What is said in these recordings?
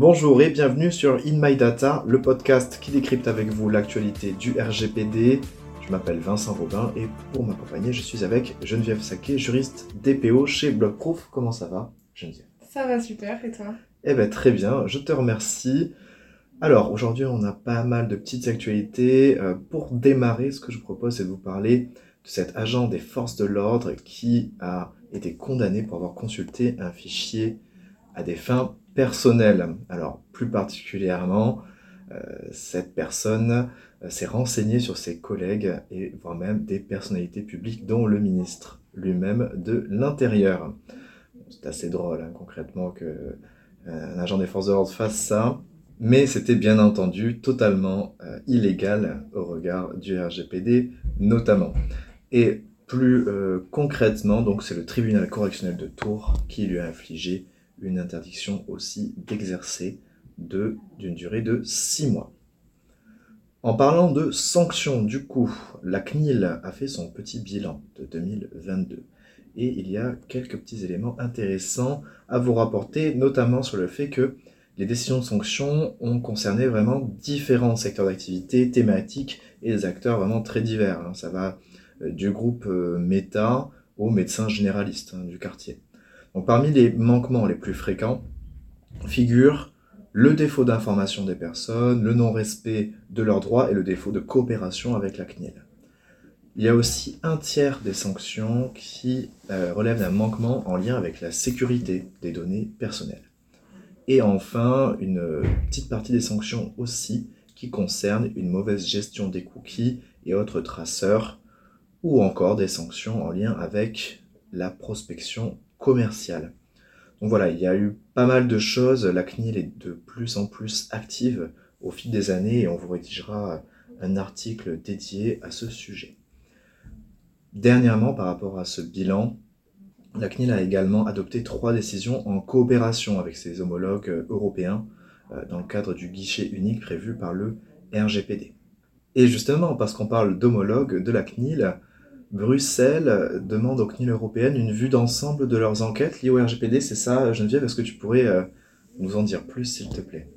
Bonjour et bienvenue sur In My Data, le podcast qui décrypte avec vous l'actualité du RGPD. Je m'appelle Vincent Robin et pour m'accompagner, je suis avec Geneviève Saquet, juriste DPO chez Blockproof. Comment ça va, Geneviève? Ça va super, et toi? Eh bien très bien, je te remercie. Alors aujourd'hui, on a pas mal de petites actualités. Euh, pour démarrer, ce que je propose, c'est de vous parler de cet agent des forces de l'ordre qui a été condamné pour avoir consulté un fichier à des fins personnelles. Alors, plus particulièrement, euh, cette personne euh, s'est renseignée sur ses collègues et voire même des personnalités publiques, dont le ministre lui-même de l'Intérieur. C'est assez drôle, hein, concrètement, que euh, agent des forces de l'ordre fasse ça, mais c'était bien entendu totalement illégal au regard du RGPD notamment. Et plus concrètement, donc c'est le tribunal correctionnel de Tours qui lui a infligé une interdiction aussi d'exercer d'une durée de 6 mois. En parlant de sanctions, du coup, la CNIL a fait son petit bilan de 2022 et il y a quelques petits éléments intéressants à vous rapporter, notamment sur le fait que les décisions de sanctions ont concerné vraiment différents secteurs d'activité, thématiques et des acteurs vraiment très divers. Hein. Ça va euh, du groupe euh, Meta aux médecins généralistes hein, du quartier parmi les manquements les plus fréquents figurent le défaut d'information des personnes, le non-respect de leurs droits et le défaut de coopération avec la CNIL. Il y a aussi un tiers des sanctions qui euh, relèvent d'un manquement en lien avec la sécurité des données personnelles. Et enfin, une petite partie des sanctions aussi qui concernent une mauvaise gestion des cookies et autres traceurs, ou encore des sanctions en lien avec la prospection commercial. Donc voilà, il y a eu pas mal de choses. La CNIL est de plus en plus active au fil des années et on vous rédigera un article dédié à ce sujet. Dernièrement, par rapport à ce bilan, la CNIL a également adopté trois décisions en coopération avec ses homologues européens euh, dans le cadre du guichet unique prévu par le RGPD. Et justement, parce qu'on parle d'homologues de la CNIL, Bruxelles demande aux CNIL européennes une vue d'ensemble de leurs enquêtes liées au RGPD. C'est ça, Geneviève? Est-ce que tu pourrais euh, nous en dire plus, s'il te plaît?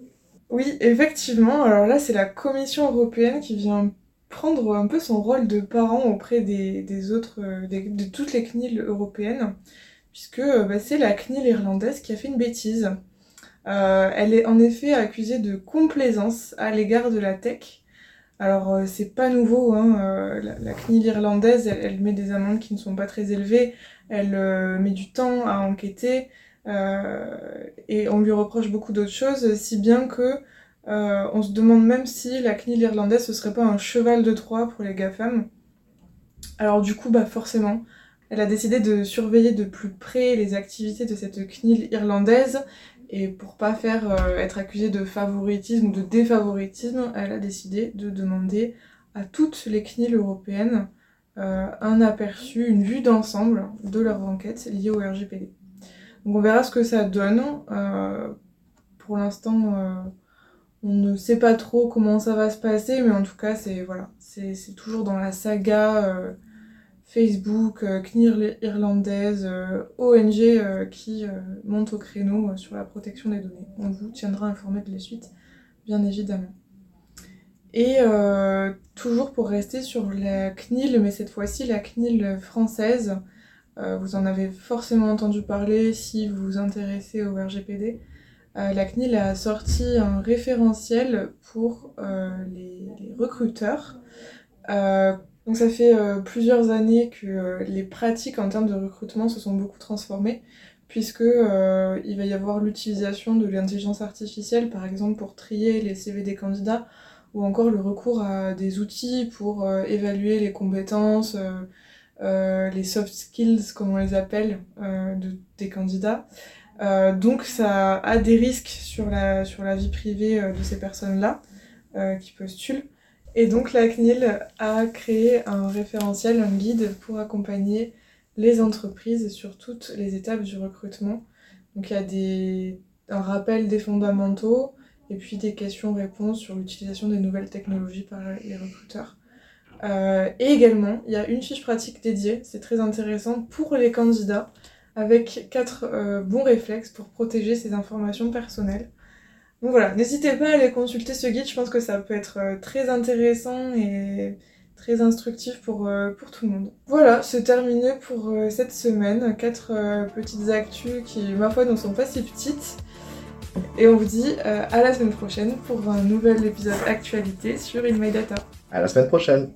Oui, effectivement. Alors là, c'est la Commission européenne qui vient prendre un peu son rôle de parent auprès des, autres, euh, de toutes les CNIL européennes, puisque euh, bah, c'est la CNIL irlandaise qui a fait une bêtise. elle est en effet accusée de complaisance à l'égard de la tech alors euh, c'est pas nouveau, hein, euh, la, CNIL irlandaise, elle, met des amendes qui ne sont pas très élevées, elle euh, met du temps à enquêter, et on lui reproche beaucoup d'autres choses, si bien que on se demande même si la CNIL irlandaise ce serait pas un cheval de Troie pour les GAFAM. Alors du coup, bah forcément, elle a décidé de surveiller de plus près les activités de cette CNIL irlandaise et pour pas faire euh, être accusée de favoritisme ou de défavoritisme, elle a décidé de demander à toutes les CNIL européennes euh, un aperçu, une vue d'ensemble de leurs enquêtes liées au RGPD. Donc on verra ce que ça donne. Euh, pour l'instant, on ne sait pas trop comment ça va se passer, mais en tout cas, c'est voilà, c'est toujours dans la saga Facebook, euh, CNIL irlandaise, euh, ONG euh, qui monte au créneau sur la protection des données. On vous tiendra informé de la suite, bien évidemment. Et toujours pour rester sur la CNIL, mais cette fois-ci la CNIL française, vous en avez forcément entendu parler si vous vous intéressez au RGPD. la CNIL a sorti un référentiel pour les, recruteurs donc ça fait euh, plusieurs années que euh, les pratiques en termes de recrutement se sont beaucoup transformées, puisque euh, il va y avoir l'utilisation de l'intelligence artificielle, par exemple pour trier les CV des candidats, ou encore le recours à des outils pour évaluer les compétences, les soft skills, comme on les appelle, de, des candidats. donc ça a des risques sur la, sur la vie privée de ces personnes-là qui postulent. Et donc la CNIL a créé un référentiel, un guide pour accompagner les entreprises sur toutes les étapes du recrutement. Donc il y a des, un rappel des fondamentaux et puis des questions-réponses sur l'utilisation des nouvelles technologies par les recruteurs. Euh, et également, il y a une fiche pratique dédiée, c'est très intéressant pour les candidats, avec quatre euh, bons réflexes pour protéger ces informations personnelles. Donc voilà, n'hésitez pas à aller consulter ce guide, je pense que ça peut être euh, très intéressant et très instructif pour, euh, pour tout le monde. Voilà, c'est terminé pour euh, cette semaine. Quatre petites actus qui, ma foi, ne sont pas si petites. Et on vous dit à la semaine prochaine pour un nouvel épisode actualité sur In My Data. À la semaine prochaine